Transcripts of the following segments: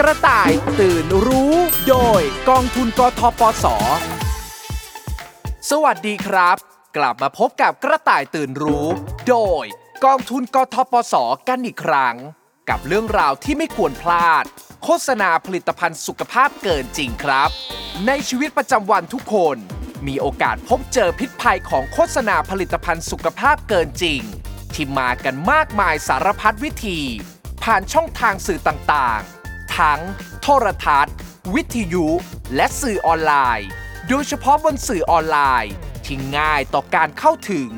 กระต่ายตื่นรู้ โดยกองทุนกทปส สวัสดีครับ กลับมาพบกับกระต่ายตื่นรู้ โดยกองทุนกทปสกันอีกครั้ง กับเรื่องราวที่ไม่ควรพลาด โฆษณาผลิตภัณฑ์สุขภาพเกินจริงครับ ในชีวิตประจำวันทุกคน มีโอกาสพบเจอพิษภัยของโฆษณาผลิตภัณฑ์สุขภาพเกินจริง ที่มากันมากมายสารพัดวิธี ผ่านช่องทางสื่อต่างๆ ทั้งโทรทัศน์ วิทยุ และสื่อออนไลน์ โดยเฉพาะบนสื่อออนไลน์ที่ง่ายต่อการเข้าถึง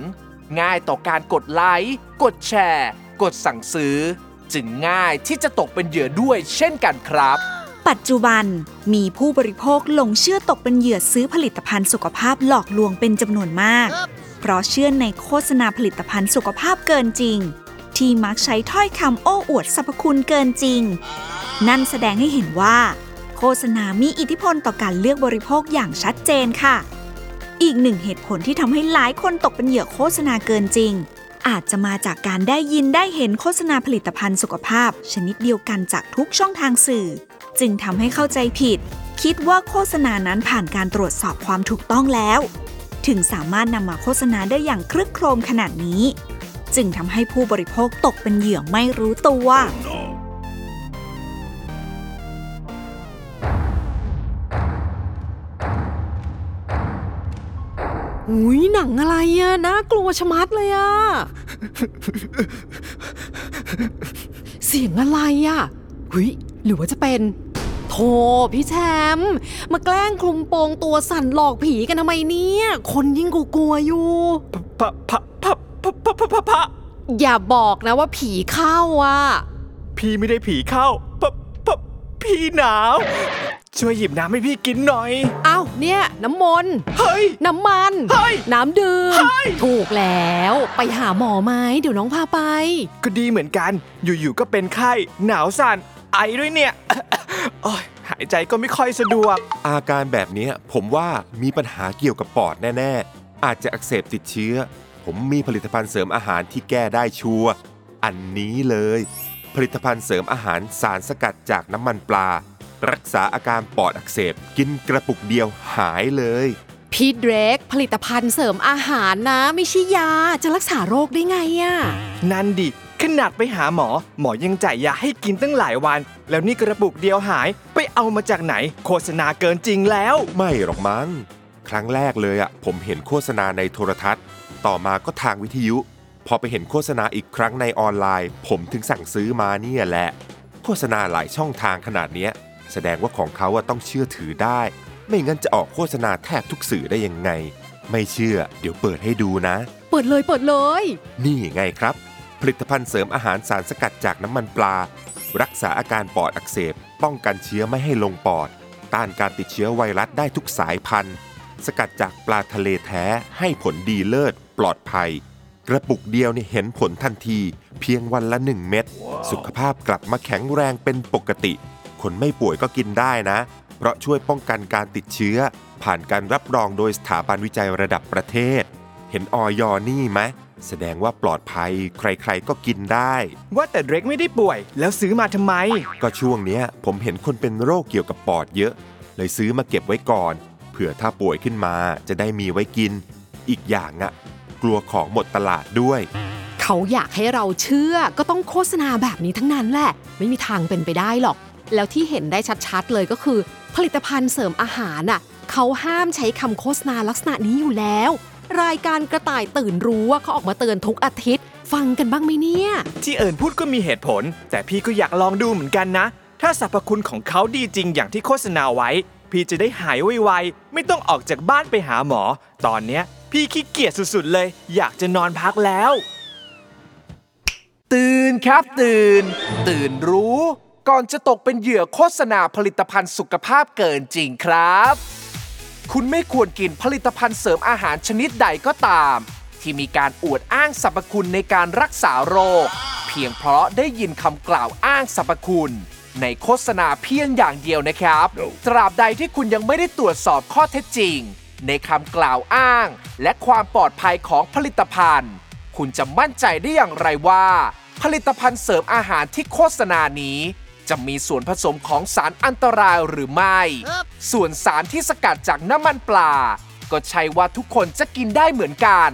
ง่ายต่อการกดไลค์ กดแชร์ กดสั่งซื้อ จึงง่ายที่จะตกเป็นเหยื่อด้วยเช่นกันครับปัจจุบันมีผู้บริโภคหลงเชื่อตกเป็นเหยื่อซื้อผลิตภัณฑ์สุขภาพหลอกลวงเป็นจำนวนมาก เพราะเชื่อในโฆษณาผลิตภัณฑ์สุขภาพเกินจริง ที่มักใช้ถ้อยคำโอ้อวดสรรพคุณเกินจริง นั่นแสดงให้เห็นว่า โฆษณามีอิทธิพลต่อการเลือกบริโภคอย่างชัดเจนค่ะ อีกหนึ่งเหตุผลที่ทำให้หลายคนตกเป็นเหยื่อโฆษณาเกินจริง อาจจะมาจากการได้ยินได้เห็นโฆษณาผลิตภัณฑ์สุขภาพ ชนิดเดียวกันจากทุกช่องทางสื่อ จึงทำให้เข้าใจผิด คิดว่าโฆษณานั้นผ่านการตรวจสอบความถูกต้องแล้ว ถึงสามารถนำมาโฆษณาได้อย่างครึกโครมขนาดนี้ จึงทำให้ผู้บริโภคตกเป็นเหยื่อไม่รู้ตัว อุ้ยหนังอะไรอะน่ากลัวชะมัดเลยอะเสียงอะไรอะหุยหรือว่าจะเป็นโธ่พี่แชมป์มาแกล้งคลุมโปงตัวสั่นหลอกผีกันทำไมเนี่ย คนยิ่งกูกลัวอยู่ พะพะพะพะพะพะพะพะอย่าบอกนะว่าผีเข้าอะพี่ไม่ได้ผีเข้าพะ พะพี่หนาว ช่วยหยิบน้ำให้พี่กินหน่อยเอ้าเนี่ย น้ำมนต์เฮ้ย น้ำมัน เฮ้ย น้ำดื่มถูกแล้ว ไปหาหมอไหมเดี๋ยวน้องพาไป ก็ดีเหมือนกัน อยู่ๆ ก็เป็นไข้ หนาวสั่น ไอด้วยเนี่ย โอ้ยหายใจก็ไม่ค่อยสะดวก อาการแบบเนี้ยผมว่ามีปัญหาเกี่ยวกับปอดแน่ ๆ อาจจะอักเสบติดเชื้อ ผมมีผลิตภัณฑ์เสริมอาหารที่แก้ได้ชัวร์อันนี้เลย ผลิตภัณฑ์เสริมอาหารสารสกัดจากน้ำมันปลา รักษาอาการปอดอักเสบ กินกระปุกเดียวหายเลย พี่เดรกผลิตภัณฑ์เสริมอาหารนะ ไม่ใช่ยาจะรักษาโรคได้ไงอะนั่นดิ ขนาดไปหาหมอ หมอยังจ่ายยาให้กินตั้งหลายวัน แล้วนี่กระปุกเดียวหายไปเอามาจากไหน โฆษณาเกินจริงแล้ว ไม่หรอกมั้ง ครั้งแรกเลยอะผมเห็นโฆษณาในโทรทัศน์ ต่อมาก็ทางวิทยุ พอไปเห็นโฆษณาอีกครั้งในออนไลน์ ผมถึงสั่งซื้อมาเนี่ยแหละ โฆษณาหลายช่องทางขนาดเนี้ย แสดงว่าของเขาอะต้องเชื่อถือได้ ไม่งั้นจะออกโฆษณาแทบทุกสื่อได้ยังไง ไม่เชื่อ เดี๋ยวเปิดให้ดูนะ เปิดเลยเปิดเลย นี่ไงครับ ผลิตภัณฑ์เสริมอาหารสารสกัดจากน้ำมันปลา รักษาอาการปอดอักเสบ ป้องกันเชื้อไม่ให้ลงปอด ต้านการติดเชื้อไวรัสได้ทุกสายพันธุ์ สกัดจากปลาทะเลแท้ให้ผลดีเลิศ ปลอดภัย กระปุกเดียวนี่เห็นผลทันที เพียงวันละ 1 เม็ดสุขภาพกลับมาแข็งแรงเป็นปกติ คนไม่ป่วยก็กินได้นะ เพราะช่วยป้องกันการติดเชื้อ ผ่านการรับรองโดยสถาบันวิจัยระดับประเทศ เห็นออยนี่ไหมแสดงว่าปลอดภัยใครๆก็กินได้ ว่าแต่เดรกไม่ได้ป่วย แล้วซื้อมาทำไม ก็ช่วงเนี้ย ผมเห็นคนเป็นโรคเกี่ยวกับปอดเยอะ เลยซื้อมาเก็บไว้ก่อน เผื่อถ้าป่วยขึ้นมาจะได้มีไว้กิน อีกอย่างอะ กลัวของหมดตลาดด้วย เขาอยากให้เราเชื่อก็ต้องโฆษณาแบบนี้ทั้งนั้นแหละ ไม่มีทางเป็นไปได้หรอก แล้วที่เห็นได้ชัดๆเลยก็คือ ผลิตภัณฑ์เสริมอาหารน่ะเขาห้ามใช้คำโฆษณาลักษณะนี้อยู่แล้ว รายการกระต่ายตื่นรู้ว่าเขาออกมาเตือนทุกอาทิตย์ ฟังกันบ้างไหมเนี่ย ที่เอิญพูดก็มีเหตุผล แต่พี่ก็อยากลองดูเหมือนกันนะ ถ้าสรรพคุณของเขาดีจริงอย่างที่โฆษณาไว้ พี่จะได้หายไวๆ ไม่ต้องออกจากบ้านไปหาหมอ ตอนเนี้ยพี่ขี้เกียจสุดๆเลย อยากจะนอนพักแล้ว ตื่นครับตื่น ตื่นรู้ ก่อนจะตกเป็นเหยื่อโฆษณาผลิตภัณฑ์สุขภาพเกินจริงครับ คุณไม่ควรกินผลิตภัณฑ์เสริมอาหารชนิดใดก็ตาม ที่มีการอวดอ้างสรรพคุณในการรักษาโรค เพียงเพราะได้ยินคำกล่าวอ้างสรรพคุณ ในโฆษณาเพียงอย่างเดียวนะครับ ตราบใดที่คุณยังไม่ได้ตรวจสอบข้อเท็จจริง ในคำกล่าวอ้าง และความปลอดภัยของผลิตภัณฑ์ คุณจะมั่นใจได้อย่างไรว่า ผลิตภัณฑ์เสริมอาหารที่โฆษณานี้ จะมีส่วนผสมของสารอันตรายหรือไม่ ส่วนสารที่สกัดจากน้ำมันปลา ก็ใช่ว่าทุกคนจะกินได้เหมือนกัน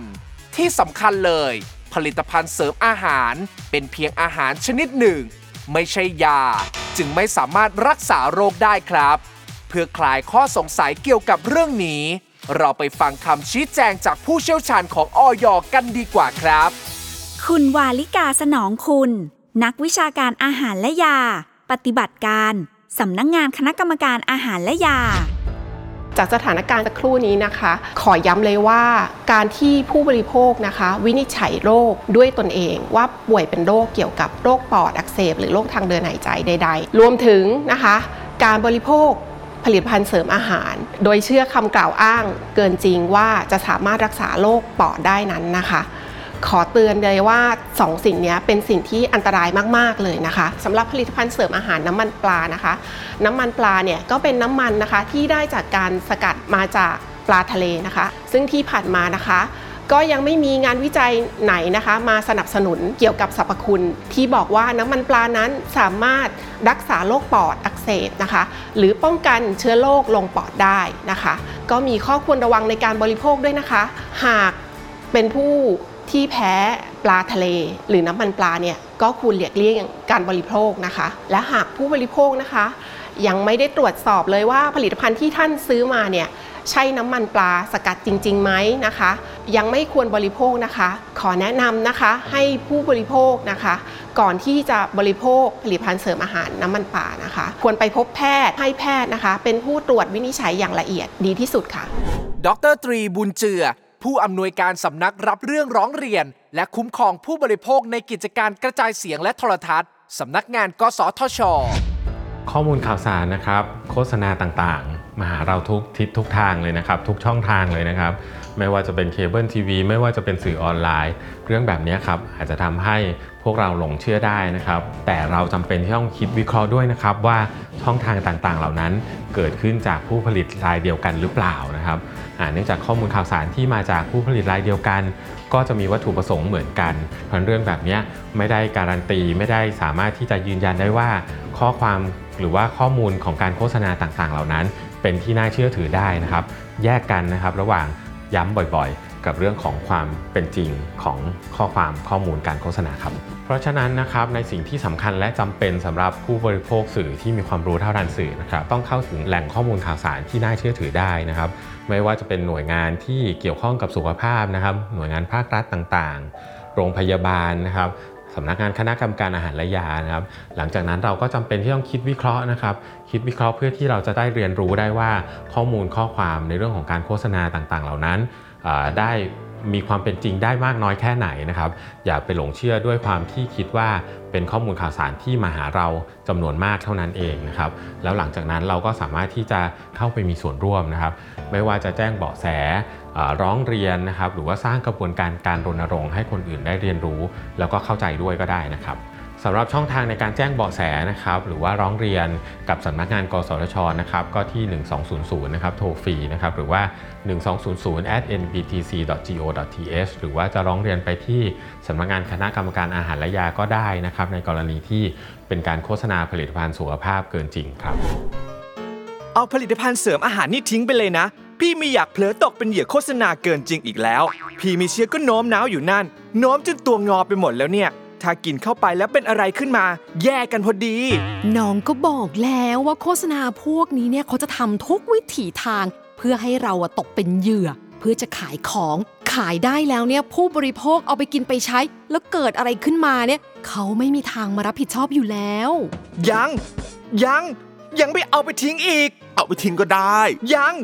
ที่สำคัญเลย ผลิตภัณฑ์เสริมอาหาร เป็นเพียงอาหารชนิดหนึ่ง ไม่ใช่ยา จึงไม่สามารถรักษาโรคได้ครับ เพื่อคลายข้อสงสัยเกี่ยวกับเรื่องนี้ เราไปฟังคำชี้แจงจากผู้เชี่ยวชาญของออยกันดีกว่าครับ คุณวาลิกาสนองคุณ นักวิชาการอาหารและยา ปฏิบัติการสำนักงงานคณะกรรมการอาหารและยา จากสถานการณ์สักครู่นี้นะคะ ขอย้ำเลยว่าการที่ผู้บริโภคนะคะ วินิจฉัยโรคด้วยตนเอง ว่าป่วยเป็นโรคเกี่ยวกับโรคปอดอักเสบ หรือโรคทางเดินหายใจใด ๆ รวมถึงนะคะ การบริโภคผลิตภัณฑ์เสริมอาหาร โดยเชื่อคำกล่าวอ้างเกินจริงว่าจะสามารถรักษาโรคปอดได้นั้นนะคะ ขอเตือนเลยว่า 2 สิ่งนี้เป็นสิ่งที่อันตรายมาก ๆ เลยนะคะสำหรับผลิตภัณฑ์เสริมอาหารน้ำมันปลานะคะ น้ำมันปลาเนี่ยก็เป็นน้ำมันนะคะที่ได้จากการสกัดมาจากปลาทะเลนะคะ ซึ่งที่ผ่านมานะคะ ก็ยังไม่มีงานวิจัยไหนนะคะ มาสนับสนุนเกี่ยวกับสรรพคุณ ที่บอกว่าน้ำมันปลานั้นสามารถรักษาโรคปอดอักเสบนะคะ หรือป้องกันเชื้อโรคลงปอดได้นะคะ ก็มีข้อควรระวังในการบริโภคด้วยนะคะ หากเป็นผู้ ที่แพ้ปลาทะเล หรือน้ำมันปลาเนี่ยก็ควรหลีกเลี่ยงการบริโภคนะคะ และหากผู้บริโภคนะคะ ยังไม่ได้ตรวจสอบเลยว่าผลิตภัณฑ์ที่ท่านซื้อมาเนี่ยใช่น้ำมันปลาสกัดจริงๆไหมนะคะ ยังไม่ควรบริโภคนะคะ ขอแนะนำนะคะให้ผู้บริโภคนะคะ ก่อนที่จะบริโภคผลิตภัณฑ์เสริมอาหารน้ำมันปลานะคะ ควรไปพบแพทย์ให้แพทย์นะคะ เป็นผู้ตรวจวินิจฉัยอย่างละเอียดดีที่สุดค่ะ ดรตรีบุญเจือ ผู้อำนวยการสำนักรับเรื่องร้องเรียน และคุ้มครองผู้บริโภคในกิจการกระจายเสียงและโทรทัศน์สำนักงานกสทช ข้อมูลข่าวสารนะครับ โฆษณาต่างๆ มาหาเราทุกทิศทุกทางเลยนะครับ ทุกช่องทางเลยนะครับ ไม่ว่าจะเป็นเคเบิลทีวีไม่ว่าจะเป็นสื่อออนไลน์ เรื่องแบบนี้ครับอาจจะทำให้พวกเราหลงเชื่อได้นะครับ แต่เราจำเป็นที่ต้องคิดวิเคราะห์ด้วยนะครับว่าช่องทางต่างๆ เหล่านั้นเกิดขึ้นจากผู้ผลิตรายเดียวกันหรือเปล่านะครับ เนื่องจากข้อมูลข่าวสารที่มาจากผู้ผลิตรายเดียวกัน ก็จะมีวัตถุประสงค์เหมือนกันเพราะเรื่องแบบนี้ไม่ได้การันตีไม่ได้สามารถที่จะยืนยันได้ว่า ข้อความหรือว่าข้อมูลของการโฆษณาต่างๆ เหล่านั้น เป็นที่น่าเชื่อถือได้นะครับ แยกกันนะครับระหว่างย้ำบ่อยๆ กับเรื่องของความเป็นจริงของข้อความข้อมูลการโฆษณาครับ เพราะฉะนั้นนะครับในสิ่งที่สำคัญและจำเป็นสำหรับผู้บริโภคสื่อที่มีความรู้เท่าทันสื่อนะครับต้องเข้าถึงแหล่งข้อมูลข่าวสารที่น่าเชื่อถือได้นะครับ ไม่ว่าจะเป็นหน่วยงานที่เกี่ยวข้องกับสุขภาพนะครับ หน่วยงานภาครัฐต่างๆ โรงพยาบาลนะครับสำนักงานคณะกรรมการอาหารและยานะครับ หลังจากนั้นเราก็จำเป็นที่ต้องคิดวิเคราะห์นะครับ คิดวิเคราะห์เพื่อที่เราจะได้เรียนรู้ได้ว่าข้อมูลข้อความในเรื่องของการโฆษณาต่างๆ เหล่านั้นได้ มีความเป็นจริงได้มากน้อยแค่ไหนนะครับ อย่าไปหลงเชื่อด้วยความที่คิดว่าเป็นข้อมูลข่าวสารที่มาหาเราจำนวนมากเท่านั้นเองนะครับ แล้วหลังจากนั้นเราก็สามารถที่จะเข้าไปมีส่วนร่วมนะครับ ไม่ว่าจะแจ้งเบาะแสร้องเรียนนะครับ หรือว่าสร้างกระบวนการการรณรงค์ให้คนอื่นได้เรียนรู้ แล้วก็เข้าใจด้วยก็ได้นะครับ สำหรับช่องทางในการแจ้งเบาะแสนะครับหรือว่าร้องเรียนกับสำนักงาน กสทชนะครับก็ที่ 1200 นะครับโทรฟรีนะครับหรือว่า 1200 at nbtc.go.th หรือว่าจะร้องเรียนไปที่สำนักงานคณะกรรมการอาหารและยาก็ได้นะครับในกรณีที่เป็นการโฆษณาผลิตภัณฑ์สุขภาพเกินจริงครับ เอาผลิตภัณฑ์เสริมอาหารนี่ทิ้งไปเลยนะ พี่ไม่อยากเผลอตกเป็นเหยื่อโฆษณาเกินจริงอีกแล้ว พี่มีเชื้อก็โน้มน้าวอยู่นั่นโน้มจนตัวงอไปหมดแล้วเนี่ย ถ้ากินเข้าไปแล้วเป็นอะไรขึ้นมา แย่กันพอดี น้องก็บอกแล้วว่าโฆษณาพวกนี้เนี่ยเขาจะทำทุกวิถีทาง เพื่อให้เราอะตกเป็นเหยื่อ เพื่อจะขายของขายได้แล้วเนี่ยผู้บริโภคเอาไปกินไปใช้ แล้วเกิดอะไรขึ้นมาเนี่ย เขาไม่มีทางมารับผิดชอบอยู่แล้ว ยัง ยัง ยังไม่เอาไปทิ้งอีก เอาไปทิ้งก็ได้ ยัง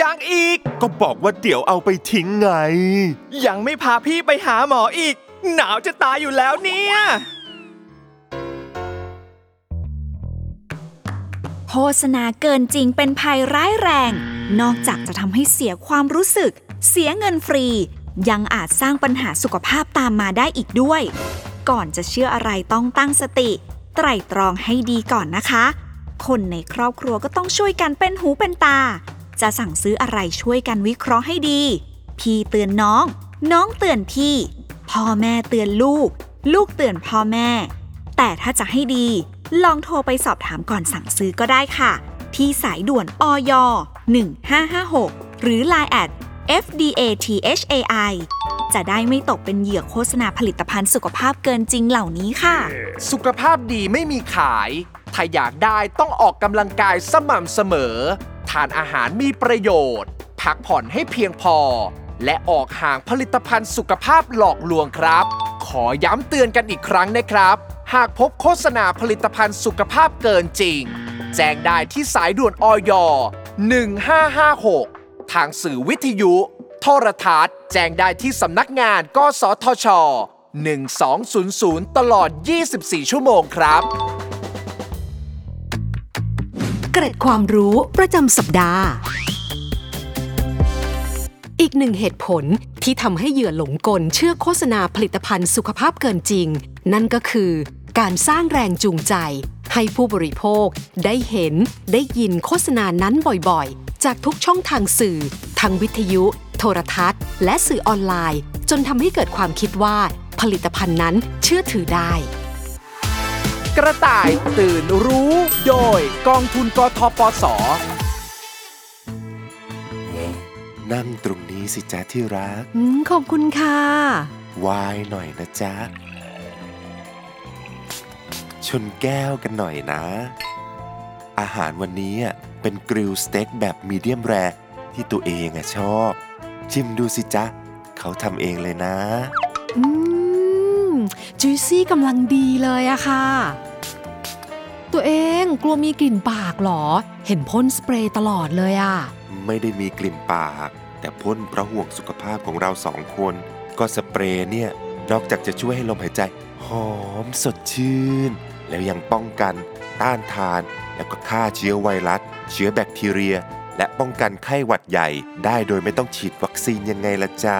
ยังอีก ก็บอกว่าเดี๋ยวเอาไปทิ้งไง ยังไม่พาพี่ไปหาหมออีก หนาวจะตายอยู่แล้วเนี่ยโฆษณาเกินจริงเป็นภัยร้ายแรง นอกจากจะทำให้เสียความรู้สึก เสียเงินฟรี ยังอาจสร้างปัญหาสุขภาพตามมาได้อีกด้วย ก่อนจะเชื่ออะไรต้องตั้งสติ ไตร่ตรองให้ดีก่อนนะคะ คนในครอบครัวก็ต้องช่วยกันเป็นหูเป็นตา จะสั่งซื้ออะไรช่วยกันวิเคราะห์ให้ดี พี่เตือนน้อง น้องเตือนพี่ พ่อแม่เตือนลูก ลูกเตือนพ่อแม่ แต่ถ้าจะให้ดี ลองโทรไปสอบถามก่อนสั่งซื้อก็ได้ค่ะ ที่สายด่วนอย1556 หรือ Line แอด FDATHAI จะได้ไม่ตกเป็นเหยื่อโฆษณาผลิตภัณฑ์สุขภาพเกินจริงเหล่านี้ค่ะ สุขภาพดีไม่มีขาย ถ้าอยากได้ต้องออกกำลังกายสม่ำเสมอ ทานอาหารมีประโยชน์ พักผ่อนให้เพียงพอ และออกห่างผลิตภัณฑ์สุขภาพหลอกลวงครับ ขอย้ำเตือนกันอีกครั้งนะครับ หากพบโฆษณาผลิตภัณฑ์สุขภาพเกินจริง แจ้งได้ที่สายด่วนอย 1556 ทางสื่อวิทยุ โทรทัศน์ แจ้งได้ที่สำนักงาน กสทช 1200 ตลอด 24 ชั่วโมงครับ เกร็ดความรู้ประจำสัปดาห์ อีกหนึ่งเหตุผลที่ทำให้เหยื่อหลงกลเชื่อโฆษณาผลิตภัณฑ์สุขภาพเกินจริง นั่นก็คือ การสร้างแรงจูงใจ ให้ผู้บริโภค ได้เห็นได้ยินโฆษณานั้นบ่อยๆ จากทุกช่องทางสื่อทั้งวิทยุ โทรทัศน์ และสื่อออนไลน์ จนทำให้เกิดความคิดว่า ผลิตภัณฑ์นั้นเชื่อถือได้ กระต่ายตื่นรู้ โดยกองทุนกทปส นั่งตรงนี้สิจ๊ะที่รัก อืมขอบคุณค่ะ วายหน่อยนะจ๊ะ ชนแก้วกันหน่อยนะ อาหารวันนี้อะเป็นกริลสเต็กแบบมีเดียมแรร์ที่ตัวเองอะชอบ ชิมดูสิจ๊ะ เขาทำเองเลยนะ อืมจุยซี่กำลังดีเลยอะค่ะ ตัวเองกลัวมีกลิ่นปากเหรอ เห็นพ่นสเปรย์ตลอดเลยอะ ไม่ได้มีกลิ่นปาก แต่พ่นเพราะห่วงสุขภาพของเราสองคน ก็สเปรย์เนี่ย นอกจากจะช่วยให้ลมหายใจ หอมสดชื่น แล้วยังป้องกัน ต้านทาน แล้วก็ฆ่าเชื้อไวรัส เชื้อแบคทีเรีย และป้องกันไข้หวัดใหญ่ ได้โดยไม่ต้องฉีดวัคซีนยังไงล่ะจ๊ะ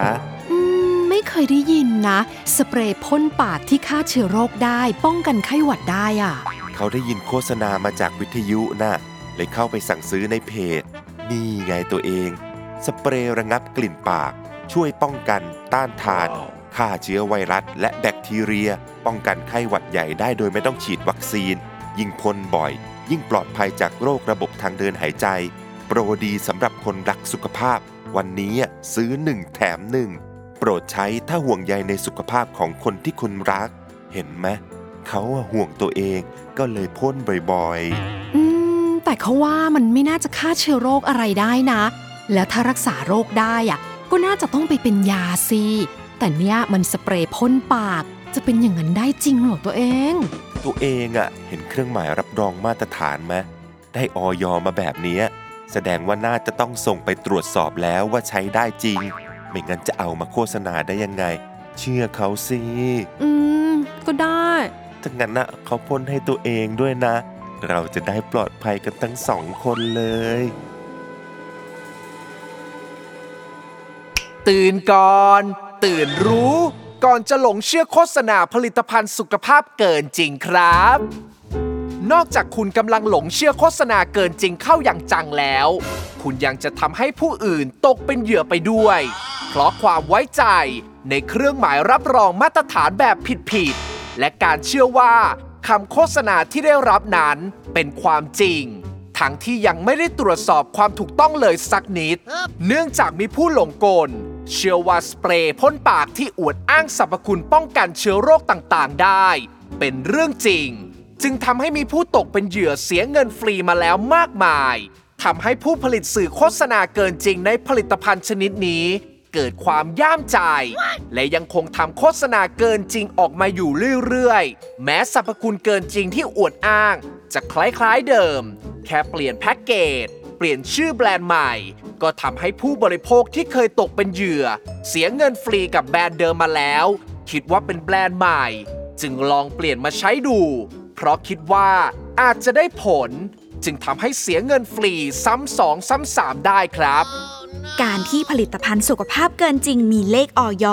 อืมไม่เคยได้ยินนะ สเปรย์พ่นปากที่ฆ่าเชื้อโรคได้ ป้องกันไข้หวัดได้อะเขาได้ยินโฆษณามาจากวิทยุนะ่ะเลยเข้าไปสั่งซื้อในเพจ นี่ไงตัวเอง สเปรย์ระงับกลิ่นปาก ช่วยป้องกันต้านทานฆ่าเชื้อไวรัส และแบคทีเรีย ป้องกันไข้หวัดใหญ่ได้โดยไม่ต้องฉีดวัคซีน ยิ่งพ่นบ่อย ยิ่งปลอดภัยจากโรคระบบทางเดินหายใจ โปรดีสำหรับคนรักสุขภาพ วันนี้ซื้อ1แถม1โปรดใช้ถ้าห่วงใยในสุขภาพของคนที่คุณรัก เห็นไหมเขาอะห่วงตัวเองก็เลยพ่นบ่อยๆอืม แต่เขาว่ามันไม่น่าจะฆ่าเชื้อโรคอะไรได้นะ แล้วถ้ารักษาโรคได้อะก็น่าจะต้องไปเป็นยาสิแต่เนี่ยมันสเปรย์พ่นปาก จะเป็นอย่างนั้นได้จริงเหรอตัวเอง ตัวเองอะเห็นเครื่องหมายรับรองมาตรฐานไหมได้ออยมาแบบเนี้ยแสดงว่าน่าจะต้องส่งไปตรวจสอบแล้วว่าใช้ได้จริง ไม่งั้นจะเอามาโฆษณาได้ยังไง เชื่อเขาสิ อืม ก็ได้ถ้างั้นนะเขาพ่นให้ตัวเองด้วยนะ เราจะได้ปลอดภัยกันทั้งสองคนเลย ตื่นก่อน ตื่นรู้ ก่อนจะหลงเชื่อโฆษณาผลิตภัณฑ์สุขภาพเกินจริงครับ นอกจากคุณกำลังหลงเชื่อโฆษณาเกินจริงเข้าอย่างจังแล้ว คุณยังจะทำให้ผู้อื่นตกเป็นเหยื่อไปด้วย เพราะความไว้ใจในเครื่องหมายรับรองมาตรฐานแบบผิดๆและการเชื่อว่า คำโฆษณาที่ได้รับนั้นเป็นความจริง ทั้งที่ยังไม่ได้ตรวจสอบความถูกต้องเลยสักนิด เนื่องจากมีผู้หลงกล เชื่อว่าสเปรย์พ่นปากที่อวดอ้างสรรพคุณป้องกันเชื้อโรคต่างๆ ได้ เป็นเรื่องจริง จึงทำให้มีผู้ตกเป็นเหยื่อเสียเงินฟรีมาแล้วมากมายทำให้ผู้ผลิตสื่อโฆษณาเกินจริงในผลิตภัณฑ์ชนิดนี้ เกิดความย่ามใจ และยังคงทำโฆษณาเกินจริงออกมาอยู่เรื่อยๆ แม้สรรพคุณเกินจริงที่อวดอ้าง จะคล้ายๆเดิม แค่เปลี่ยนแพ็กเกจ เปลี่ยนชื่อแบรนด์ใหม่ ก็ทำให้ผู้บริโภคที่เคยตกเป็นเหยื่อ เสียเงินฟรีกับแบรนด์เดิมมาแล้ว คิดว่าเป็นแบรนด์ใหม่ จึงลองเปลี่ยนมาใช้ดู เพราะคิดว่าอาจจะได้ผล จึงทำให้เสียเงินฟรีซ้ำสองซ้ำสามได้ครับ การที่ผลิตภัณฑ์สุขภาพเกินจริงมีเลขออย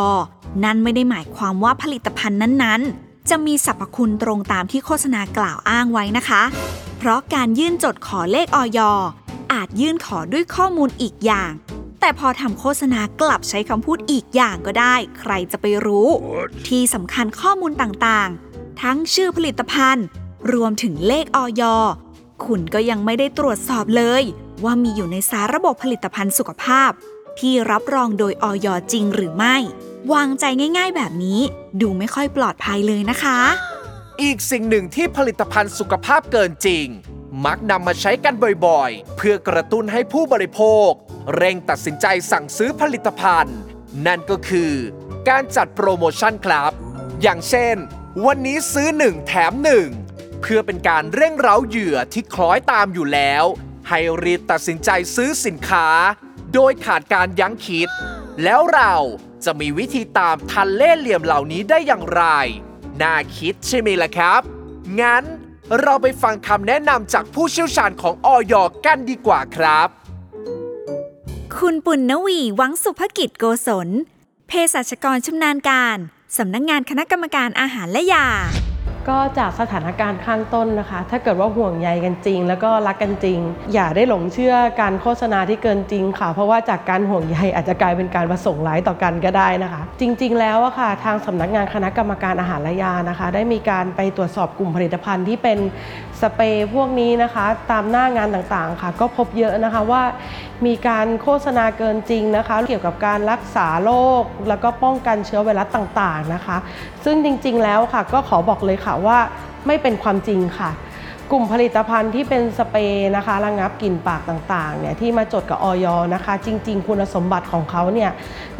นั่นไม่ได้หมายความว่าผลิตภัณฑ์นั้นๆ จะมีสรรพคุณตรงตามที่โฆษณากล่าวอ้างไว้นะคะ เพราะการยื่นจดขอเลขออยอาจยื่นขอด้วยข้อมูลอีกอย่าง แต่พอทำโฆษณากลับใช้คำพูดอีกอย่างก็ได้ ใครจะไปรู้ ที่สำคัญข้อมูลต่างๆ ทั้งชื่อผลิตภัณฑ์ รวมถึงเลขออย คุณก็ยังไม่ได้ตรวจสอบเลย ว่ามีอยู่ในสาระบบผลิตภัณฑ์สุขภาพ ที่รับรองโดยออยจริงหรือไม่ วางใจง่าย ๆ แบบนี้ ดูไม่ค่อยปลอดภัยเลยนะคะ อีกสิ่งหนึ่งที่ผลิตภัณฑ์สุขภาพเกินจริง มักนำมาใช้กันบ่อยๆ เพื่อกระตุ้นให้ผู้บริโภค เร่งตัดสินใจสั่งซื้อผลิตภัณฑ์ นั่นก็คือ การจัดโปรโมชั่นครับ อย่างเช่น วันนี้ซื้อ 1 แถม 1 เพื่อเป็นการเร่งเร้าเหยื่อที่คล้อยตามอยู่แล้ว ให้รีบตัดสินใจซื้อสินค้า โดยขาดการยั้งคิด แล้วเราจะมีวิธีตามทันเล่เหลี่ยมเหล่านี้ได้อย่างไร น่าคิดใช่ไหมล่ะครับ งั้นเราไปฟังคำแนะนำจากผู้เชี่ยวชาญของออยกันดีกว่าครับ คุณปุณณวีวังสุภกิจโกศลเภสัชกรชำนาญการ สำนักงานคณะกรรมการอาหารและยา ก็จากสถานการณ์ข้างต้นนะคะ ถ้าเกิดว่าห่วงใยกันจริง แล้วก็รักกันจริง อย่าได้หลงเชื่อการโฆษณาที่เกินจริงค่ะ เพราะว่าจากการห่วงใยอาจจะกลายเป็นการประสงค์ร้ายต่อกันก็ได้นะคะ จริง ๆ แล้วอะค่ะ ทางสำนักงานคณะกรรมการอาหารและยานะคะ ได้มีการไปตรวจสอบกลุ่มผลิตภัณฑ์ที่เป็นสเปรย์พวกนี้นะคะ ตามหน้างานต่างๆค่ะ ก็พบเยอะนะคะว่า มีการโฆษณาเกินจริงนะคะ เกี่ยวกับการรักษาโรคแล้วก็ป้องกันเชื้อไวรัสต่างๆนะคะ ซึ่งจริงๆแล้วค่ะก็ขอบอกเลยค่ะว่าไม่เป็นความจริงค่ะกลุ่มผลิตภัณฑ์ที่เป็นสเปรย์นะคะระงับกลิ่นปากต่างๆเนี่ยที่มาจดกับออยนะคะ จริง ๆ คุณสมบัติของเขาเนี่ย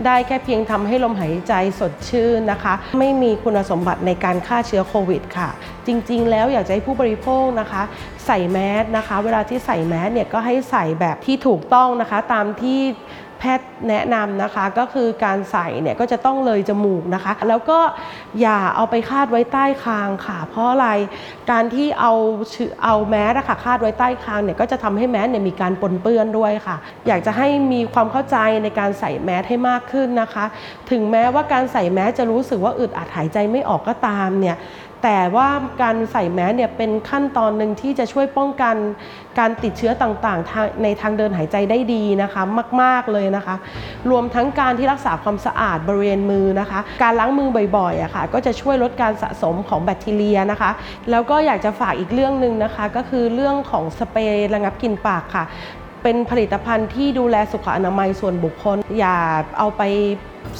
ได้แค่เพียงทำให้ลมหายใจสดชื่นนะคะ ไม่มีคุณสมบัติในการฆ่าเชื้อโควิดค่ะ จริง ๆ แล้วอยากจะให้ผู้บริโภคนะคะ ใส่แมสนะคะ เวลาที่ใส่แมสเนี่ยก็ให้ใส่แบบที่ถูกต้องนะคะ ตามที่แพทย์แนะนำนะคะก็คือการใส่เนี่ยก็จะต้องเลยจมูกนะคะ แล้วก็อย่าเอาไปคาดไว้ใต้คางค่ะ เพราะอะไรการที่เอาเอาแมสอะค่ะคาดไว้ใต้คางเนี่ยก็จะทำให้แมสเนี่ยมีการปนเปื้อนด้วยค่ะ อยากจะให้มีความเข้าใจในการใส่แมสให้มากขึ้นนะคะ ถึงแม้ว่าการใส่แมสจะรู้สึกว่าอึดอัดหายใจไม่ออกก็ตามเนี่ย แต่ว่าการใส่แมสเนี่ยเป็นขั้นตอนหนึ่งที่จะช่วยป้องกันการติดเชื้อต่างๆ ในทางเดินหายใจได้ดีนะคะมาก ๆเลยนะคะ รวมทั้งการที่รักษาความสะอาดบริเวณมือนะคะ การล้างมือบ่อยๆอะค่ะก็จะช่วยลดการสะสมของแบคทีเรียนะคะ แล้วก็อยากจะฝากอีกเรื่องหนึ่งนะคะ ก็คือเรื่องของสเปรย์ระงับกลิ่นปากค่ะ เป็นผลิตภัณฑ์ที่ดูแลสุขอนามัยส่วนบุคคล อย่าเอาไป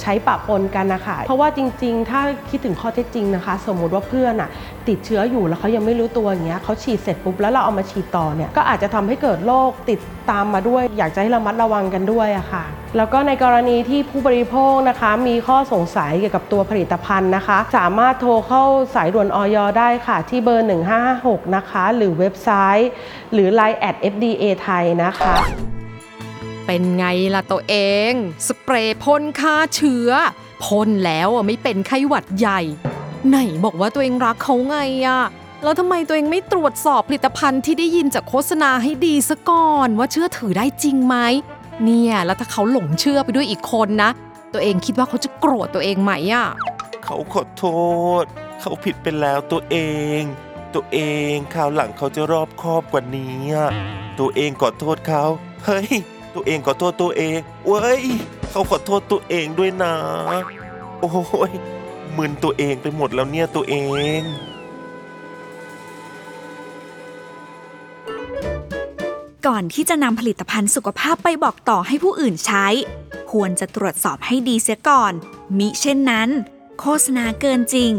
ใช้ปะปนกันนะคะ เพราะว่าจริงๆ ถ้าคิดถึงข้อเท็จจริงนะคะ สมมุติว่าเพื่อนอะ ติดเชื้ออยู่แล้วเขายังไม่รู้ตัวอย่างเงี้ยเขาฉีดเสร็จปุ๊บแล้วเราเอามาฉีดต่อเนี่ยก็อาจจะทำให้เกิดโรคติดตามมาด้วย อยากจะให้ระมัดระวังกันด้วยอะค่ะ แล้วก็ในกรณีที่ผู้บริโภคนะคะ มีข้อสงสัยเกี่ยวกับตัวผลิตภัณฑ์นะคะ สามารถโทรเข้าสายด่วนออยได้ค่ะ ที่เบอร์ 1556 นะคะ หรือเว็บไซต์ หรือ Line at FDA ไทยนะคะเป็นไงล่ะตัวเอง สเปรย์พ่นฆ่าเชื้อพ่นแล้วไม่เป็นไข้หวัดใหญ่ ไหนบอกว่าตัวเองรักเขาไงอะแล้วทำไมตัวเองไม่ตรวจสอบผลิตภัณฑ์ที่ได้ยินจากโฆษณาให้ดีซะก่อนว่าเชื่อถือได้จริงไหมเนี่ยแล้วถ้าเขาหลงเชื่อไปด้วยอีกคนนะ ตัวเองคิดว่าเขาจะโกรธตัวเองไหมอะเขาขอโทษ เขาผิดไปแล้วตัวเอง ตัวเองคราวหลังเขาจะรอบคอบกว่านี้อะตัวเองขอโทษเขาเฮ้ย ตัวเองขอโทษตัวเองเว้ยเขาขอโทษตัวเองด้วยนะ โอ้ย มึนตัวเองไปหมดแล้วเนี่ยตัวเองก่อนที่จะนำผลิตภัณฑ์สุขภาพไปบอกต่อให้ผู้อื่นใช้ ควรจะตรวจสอบให้ดีเสียก่อน มิเช่นนั้น โฆษณาเกินจริง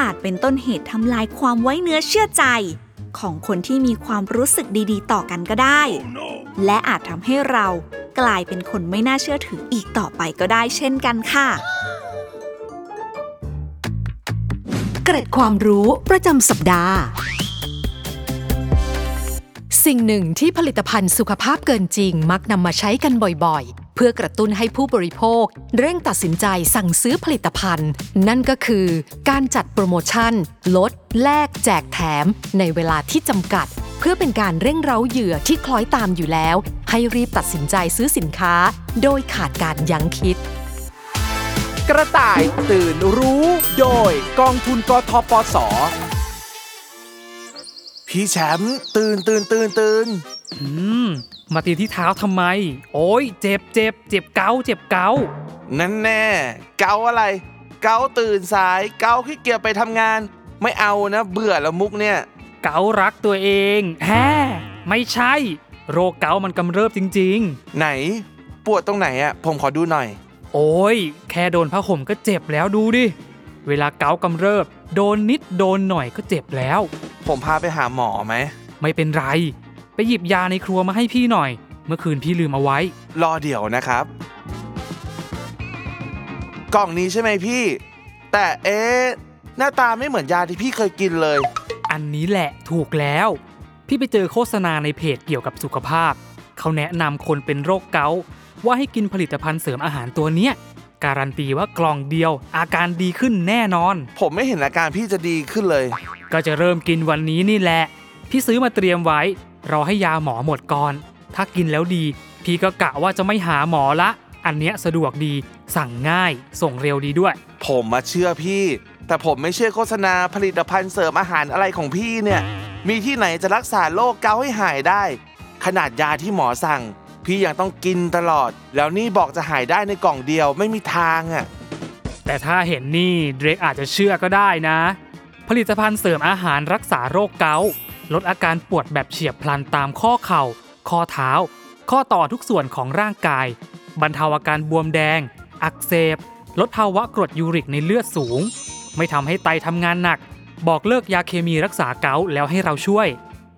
อาจเป็นต้นเหตุทำลายความไว้เนื้อเชื่อใจ ของคนที่มีความรู้สึกดีๆ ต่อกันก็ได้และอาจทำให้เรากลายเป็นคนไม่น่าเชื่อถืออีกต่อไปก็ได้เช่นกันค่ะ เกร็ดความรู้ประจำสัปดาห์ สิ่งหนึ่งที่ผลิตภัณฑ์สุขภาพเกินจริงมักนำมาใช้กันบ่อยๆ เพื่อกระตุ้นให้ผู้บริโภค เร่งตัดสินใจสั่งซื้อผลิตภัณฑ์ นั่นก็คือการจัดโปรโมชั่น ลด แลก แจกแถม ในเวลาที่จำกัด เพื่อเป็นการเร่งเร้าเหยื่อที่คล้อยตามอยู่แล้ว ให้รีบตัดสินใจซื้อสินค้า โดยขาดการยั้งคิด กระต่ายตื่นรู้ โดยกองทุนกทปส พี่แชมป์ตื่นตื่นตื่นตื่นอืม มาตีที่เท้าทำไม โอ้ยเจ็บเจ็บเจ็บเกาเจ็บเกานั่นแน่ เกาอะไร เกาตื่นสาย เกาขี้เกียจไปทำงาน ไม่เอานะเบื่อแล้วมุกเนี่ย เการักตัวเองแฮไม่ใช่ โรคเกามันกำเริบจริงไหน ปวดตรงไหนอะผมขอดูหน่อยๆ โอ้ย แค่โดนผ้าห่มก็เจ็บแล้วดูดิ เวลาเกากำเริบ โดนนิดโดนหน่อยก็เจ็บแล้ว ผมพาไปหาหมอไหม ไม่เป็นไร ไปหยิบยาในครัวมาให้พี่หน่อย เมื่อคืนพี่ลืมเอาไว้ รอเดี๋ยวนะครับ กล่องนี้ใช่ไหมพี่ แต่เอ๊ะหน้าตาไม่เหมือนยาที่พี่เคยกินเลย อันนี้แหละถูกแล้ว พี่ไปเจอโฆษณาในเพจเกี่ยวกับสุขภาพ เขาแนะนำคนเป็นโรคเกาต์ ว่าให้กินผลิตภัณฑ์เสริมอาหารตัวเนี้ยการันตีว่ากล่องเดียว อาการดีขึ้นแน่นอน ผมไม่เห็นอาการพี่จะดีขึ้นเลย ก็จะเริ่มกินวันนี้นี่แหละ พี่ซื้อมาเตรียมไว้ รอให้ยาหมอหมดก่อน ถ้ากินแล้วดี พี่ก็กะว่าจะไม่หาหมอละ อันเนี้ยสะดวกดี สั่งง่าย ส่งเร็วดีด้วย ผมมาเชื่อพี่ แต่ผมไม่เชื่อโฆษณาผลิตภัณฑ์เสริมอาหารอะไรของพี่เนี่ย มีที่ไหนจะรักษาโรคเกาต์ให้หายได้ ขนาดยาที่หมอสั่ง พี่ยังต้องกินตลอด แล้วนี่บอกจะหายได้ในกล่องเดียวไม่มีทางอะแต่ถ้าเห็นนี่เดรกอาจจะเชื่อก็ได้นะ ผลิตภัณฑ์เสริมอาหารรักษาโรคเกาต์ลดอาการปวดแบบเฉียบพลันตามข้อเข่า ข้อเท้า ข้อต่อทุกส่วนของร่างกาย บรรเทาอาการบวมแดง อักเสบ ลดภาวะกรดยูริกในเลือดสูง ไม่ทำให้ไตทำงานหนัก บอกเลิกยาเคมีรักษาเกาต์แล้วให้เราช่วย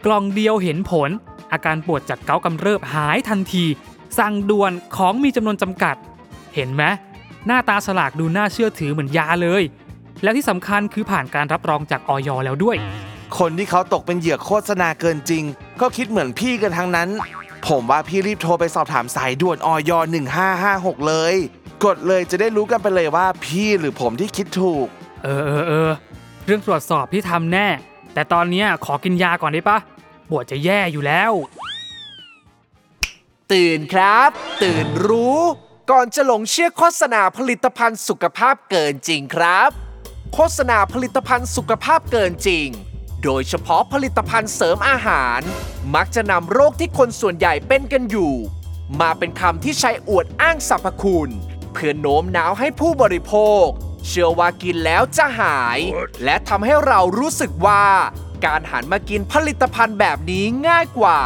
กล่องเดียวเห็นผล อาการปวดจากเกาต์กำเริบหายทันที สั่งด่วนของมีจำนวนจำกัด เห็นไหมหน้าตาฉลากดูน่าเชื่อถือเหมือนยาเลย แล้วที่สำคัญคือผ่านการรับรองจากออยแล้วด้วย คนที่เขาตกเป็นเหยื่อโฆษณาเกินจริง ก็คิดเหมือนพี่กันทั้งนั้น ผมว่าพี่รีบโทรไปสอบถามสายด่วนออย1556 เลย กดเลยจะได้รู้กันไปเลยว่าพี่หรือผมที่คิดถูก เออเออเออเรื่องตรวจสอบพี่ทำแน่ แต่ตอนเนี้ยขอกินยาก่อนได้ปะ ปวดจะแย่อยู่แล้ว ตื่นครับ ตื่นรู้ ก่อนจะหลงเชื่อโฆษณาผลิตภัณฑ์สุขภาพเกินจริงครับ โฆษณาผลิตภัณฑ์สุขภาพเกินจริง โดยเฉพาะผลิตภัณฑ์เสริมอาหาร มักจะนำโรคที่คนส่วนใหญ่เป็นกันอยู่ มาเป็นคำที่ใช้อวดอ้างสรรพคุณ เพื่อโน้มน้าวให้ผู้บริโภค เชื่อว่ากินแล้วจะหาย และทำให้เรารู้สึกว่า การหันมากินผลิตภัณฑ์แบบนี้ง่ายกว่า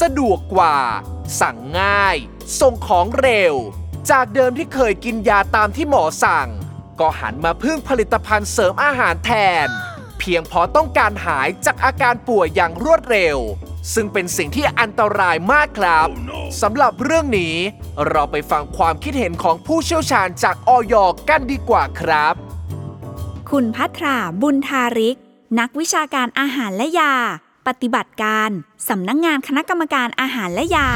สะดวกกว่า สั่งง่าย ส่งของเร็ว จากเดิมที่เคยกินยาตามที่หมอสั่ง ก็หันมาพึ่งผลิตภัณฑ์เสริมอาหารแทน เพียงพอต้องการหายจากอาการป่วยอย่างรวดเร็ว ซึ่งเป็นสิ่งที่อันตรายมากครับสำหรับเรื่องนี้ เราไปฟังความคิดเห็นของผู้เชี่ยวชาญจากออยกันดีกว่าครับ คุณพัทราบุญทาริก นักวิชาการอาหารและยา ปฏิบัติการ สำนักงงานคณะกรรมการอาหารและยา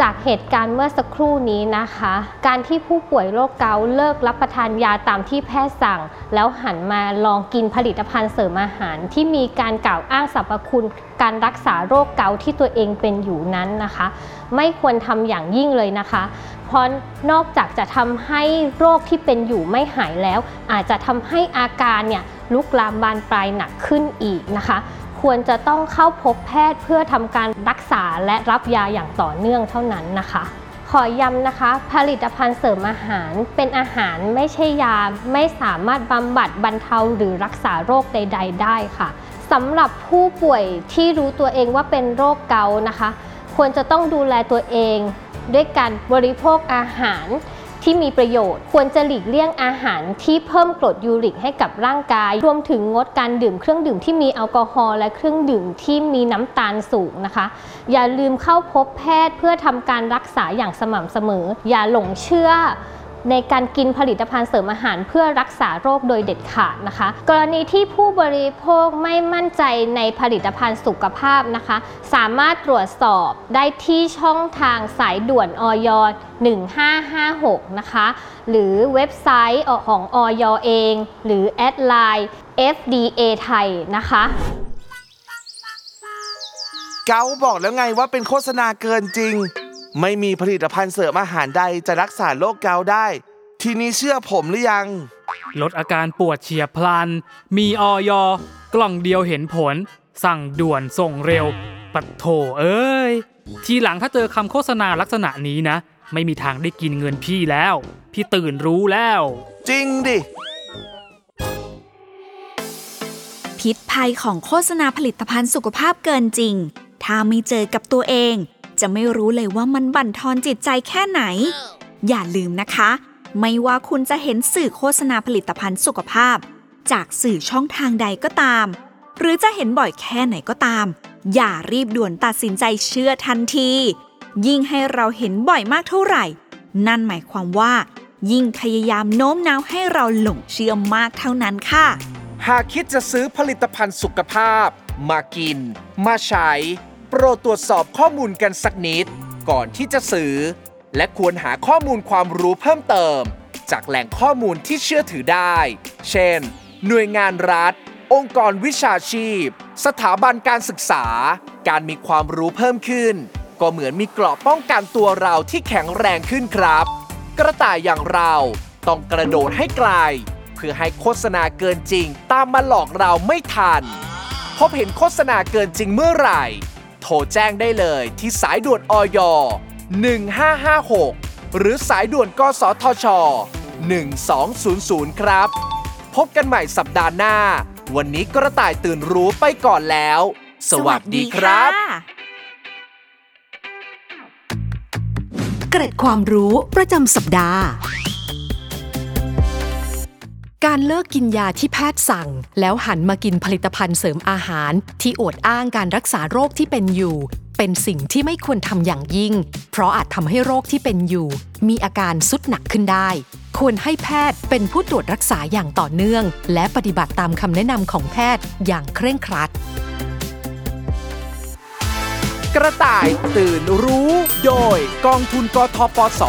จากเหตุการณ์เมื่อสักครู่นี้นะคะ การที่ผู้ป่วยโรคเกาต์เลิกรับประทานยาตามที่แพทย์สั่ง แล้วหันมาลองกินผลิตภัณฑ์เสริมอาหาร ที่มีการกล่าวอ้างสรรพคุณ การรักษาโรคเกาต์ที่ตัวเองเป็นอยู่นั้นนะคะ ไม่ควรทำอย่างยิ่งเลยนะคะเพราะนอกจากจะทำให้โรคที่เป็นอยู่ไม่หายแล้ว อาจจะทำให้อาการเนี่ยลุกลามบานปลายหนักขึ้นอีกนะคะ ควรจะต้องเข้าพบแพทย์เพื่อทำการรักษาและรับยาอย่างต่อเนื่องเท่านั้นนะคะขอย้ำนะคะ ผลิตภัณฑ์เสริมอาหารเป็นอาหารไม่ใช่ยา ไม่สามารถบำบัดบรรเทาหรือรักษาโรคใด ๆ ได้ค่ะสำหรับผู้ป่วยที่รู้ตัวเองว่าเป็นโรคเกานะคะ ควรจะต้องดูแลตัวเอง ด้วยการบริโภคอาหาร ที่มีประโยชน์ ควรจะหลีกเลี่ยงอาหารที่เพิ่มกรดยูริกให้กับร่างกาย รวมถึงงดการดื่มเครื่องดื่มที่มีแอลกอฮอล์และเครื่องดื่มที่มีน้ำตาลสูงนะคะ อย่าลืมเข้าพบแพทย์เพื่อทำการรักษาอย่างสม่ำเสมอ อย่าหลงเชื่อ ในการกินผลิตภัณฑ์เสริมอาหารเพื่อรักษาโรคโดยเด็ดขาดนะคะ กรณีที่ผู้บริโภคไม่มั่นใจในผลิตภัณฑ์สุขภาพนะคะ สามารถตรวจสอบได้ที่ช่องทางสายด่วนออย1556 นะคะ หรือเว็บไซต์ของออยเอง หรือแอดไลน์ FDA ไทยนะคะเกาบอกแล้วไงว่าเป็นโฆษณาเกินจริง ไม่มีผลิตภัณฑ์เสริมอาหารใดจะรักษาโรคเกาได้ ทีนี้เชื่อผมหรือยัง ลดอาการปวดเฉียบพลัน มีออยกล่องเดียวเห็นผล สั่งด่วนส่งเร็ว ปัดโถเอ้ย ทีหลังถ้าเจอคำโฆษณาลักษณะนี้นะ ไม่มีทางได้กินเงินพี่แล้ว พี่ตื่นรู้แล้ว จริงดิ พิษภัยของโฆษณาผลิตภัณฑ์สุขภาพเกินจริง ถ้าไม่เจอกับตัวเอง จะไม่รู้เลยว่ามันบั่นทอนจิตใจแค่ไหน อย่าลืมนะคะ ไม่ว่าคุณจะเห็นสื่อโฆษณาผลิตภัณฑ์สุขภาพ จากสื่อช่องทางใดก็ตาม หรือจะเห็นบ่อยแค่ไหนก็ตาม อย่ารีบด่วนตัดสินใจเชื่อทันที ยิ่งให้เราเห็นบ่อยมากเท่าไหร่ นั่นหมายความว่า ยิ่งพยายามโน้มน้าวให้เราหลงเชื่อมากเท่านั้นค่ะ หากคิดจะซื้อผลิตภัณฑ์สุขภาพ มากิน มาใช้ ปรดตรวจสอบข้อมูลกันสักนิด ก่อนที่จะซื้อ และควรหาข้อมูลความรู้เพิ่มเติม จากแหล่งข้อมูลที่เชื่อถือได้ เช่น หน่วยงานรัฐ องค์กรวิชาชีพ สถาบันการศึกษา การมีความรู้เพิ่มขึ้น ก็เหมือนมีเกราะป้องกันตัวเราที่แข็งแรงขึ้นครับ กระต่ายอย่างเราต้องกระโดดให้ไกล เพื่อให้โฆษณาเกินจริง ตามมาหลอกเราไม่ทันพบเห็นโฆษณาเกินจริงเมื่อไหร่ โทรแจ้งได้เลยที่สายด่วนอย 1556 หรือสายด่วนกสทช 1200 ครับ พบกันใหม่สัปดาห์หน้า วันนี้กระต่ายตื่นรู้ไปก่อนแล้ว สวัสดีครับ เกร็ดความรู้ประจำสัปดาห์ การเลิกกินยาที่แพทย์สั่ง แล้วหันมากินผลิตภัณฑ์เสริมอาหาร ที่อวดอ้างการรักษาโรคที่เป็นอยู่ เป็นสิ่งที่ไม่ควรทำอย่างยิ่ง เพราะอาจทำให้โรคที่เป็นอยู่ มีอาการสุดหนักขึ้นได้ ควรให้แพทย์เป็นผู้ตรวจรักษาอย่างต่อเนื่อง และปฏิบัติตามคำแนะนำของแพทย์อย่างเคร่งครัด กระต่ายตื่นรู้ โดยกองทุนกทปส